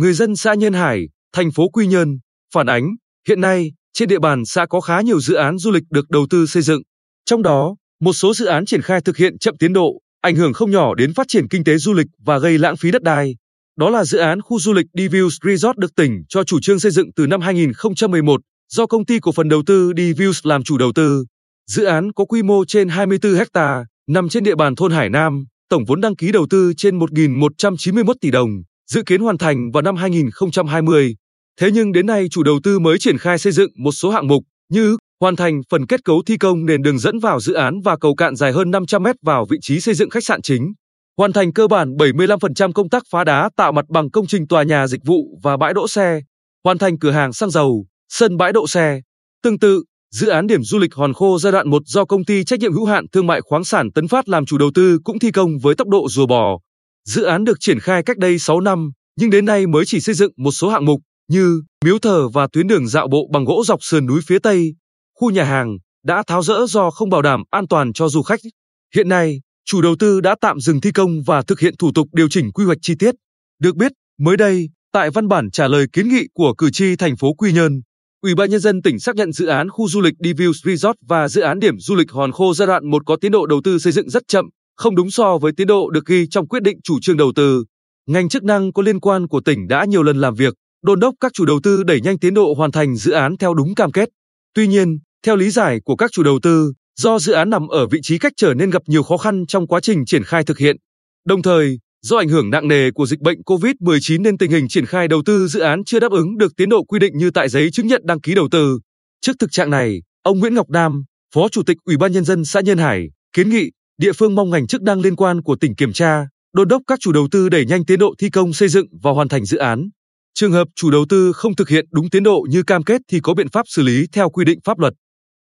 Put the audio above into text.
người dân xã Nhân Hải, thành phố Quy Nhơn phản ánh, hiện nay trên địa bàn xã có khá nhiều dự án du lịch được đầu tư xây dựng. Trong đó, một số dự án triển khai thực hiện chậm tiến độ, ảnh hưởng không nhỏ đến phát triển kinh tế du lịch và gây lãng phí đất đai. Đó là dự án khu du lịch D-Views Resort được tỉnh cho chủ trương xây dựng từ năm 2011 do công ty cổ phần đầu tư D-Views làm chủ đầu tư. Dự án có quy mô trên 24 ha, nằm trên địa bàn thôn Hải Nam, tổng vốn đăng ký đầu tư trên 1.191 tỷ đồng, dự kiến hoàn thành vào năm 2020. Thế nhưng đến nay chủ đầu tư mới triển khai xây dựng một số hạng mục như hoàn thành phần kết cấu thi công nền đường dẫn vào dự án và cầu cạn dài hơn 500 mét vào vị trí xây dựng khách sạn chính, hoàn thành cơ bản 75% công tác phá đá tạo mặt bằng công trình tòa nhà dịch vụ và bãi đỗ xe, hoàn thành cửa hàng xăng dầu, sân bãi đỗ xe. Tương tự, dự án điểm du lịch Hòn Khô giai đoạn 1 do công ty trách nhiệm hữu hạn thương mại khoáng sản Tấn Phát làm chủ đầu tư cũng thi công với tốc độ rùa bò. Dự án được triển khai cách đây 6 năm, nhưng đến nay mới chỉ xây dựng một số hạng mục như miếu thờ và tuyến đường dạo bộ bằng gỗ dọc sườn núi phía Tây, khu nhà hàng đã tháo rỡ do không bảo đảm an toàn cho du khách. Hiện nay, chủ đầu tư đã tạm dừng thi công và thực hiện thủ tục điều chỉnh quy hoạch chi tiết. Được biết, mới đây, tại văn bản trả lời kiến nghị của cử tri thành phố Quy Nhơn, Ủy ban nhân dân tỉnh xác nhận dự án khu du lịch D-Views Resort và dự án điểm du lịch Hòn Khô giai đoạn 1 có tiến độ đầu tư xây dựng rất chậm, không đúng so với tiến độ được ghi trong quyết định chủ trương đầu tư. Ngành chức năng có liên quan của tỉnh đã nhiều lần làm việc, đôn đốc các chủ đầu tư đẩy nhanh tiến độ hoàn thành dự án theo đúng cam kết. Tuy nhiên, theo lý giải của các chủ đầu tư, do dự án nằm ở vị trí cách trở nên gặp nhiều khó khăn trong quá trình triển khai thực hiện. Đồng thời, do ảnh hưởng nặng nề của dịch bệnh COVID-19 nên tình hình triển khai đầu tư dự án chưa đáp ứng được tiến độ quy định như tại giấy chứng nhận đăng ký đầu tư. Trước thực trạng này, ông Nguyễn Ngọc Nam, Phó Chủ tịch Ủy ban nhân dân xã Nhân Hải, kiến nghị địa phương mong ngành chức năng liên quan của tỉnh kiểm tra, đôn đốc các chủ đầu tư đẩy nhanh tiến độ thi công xây dựng và hoàn thành dự án. Trường hợp chủ đầu tư không thực hiện đúng tiến độ như cam kết thì có biện pháp xử lý theo quy định pháp luật.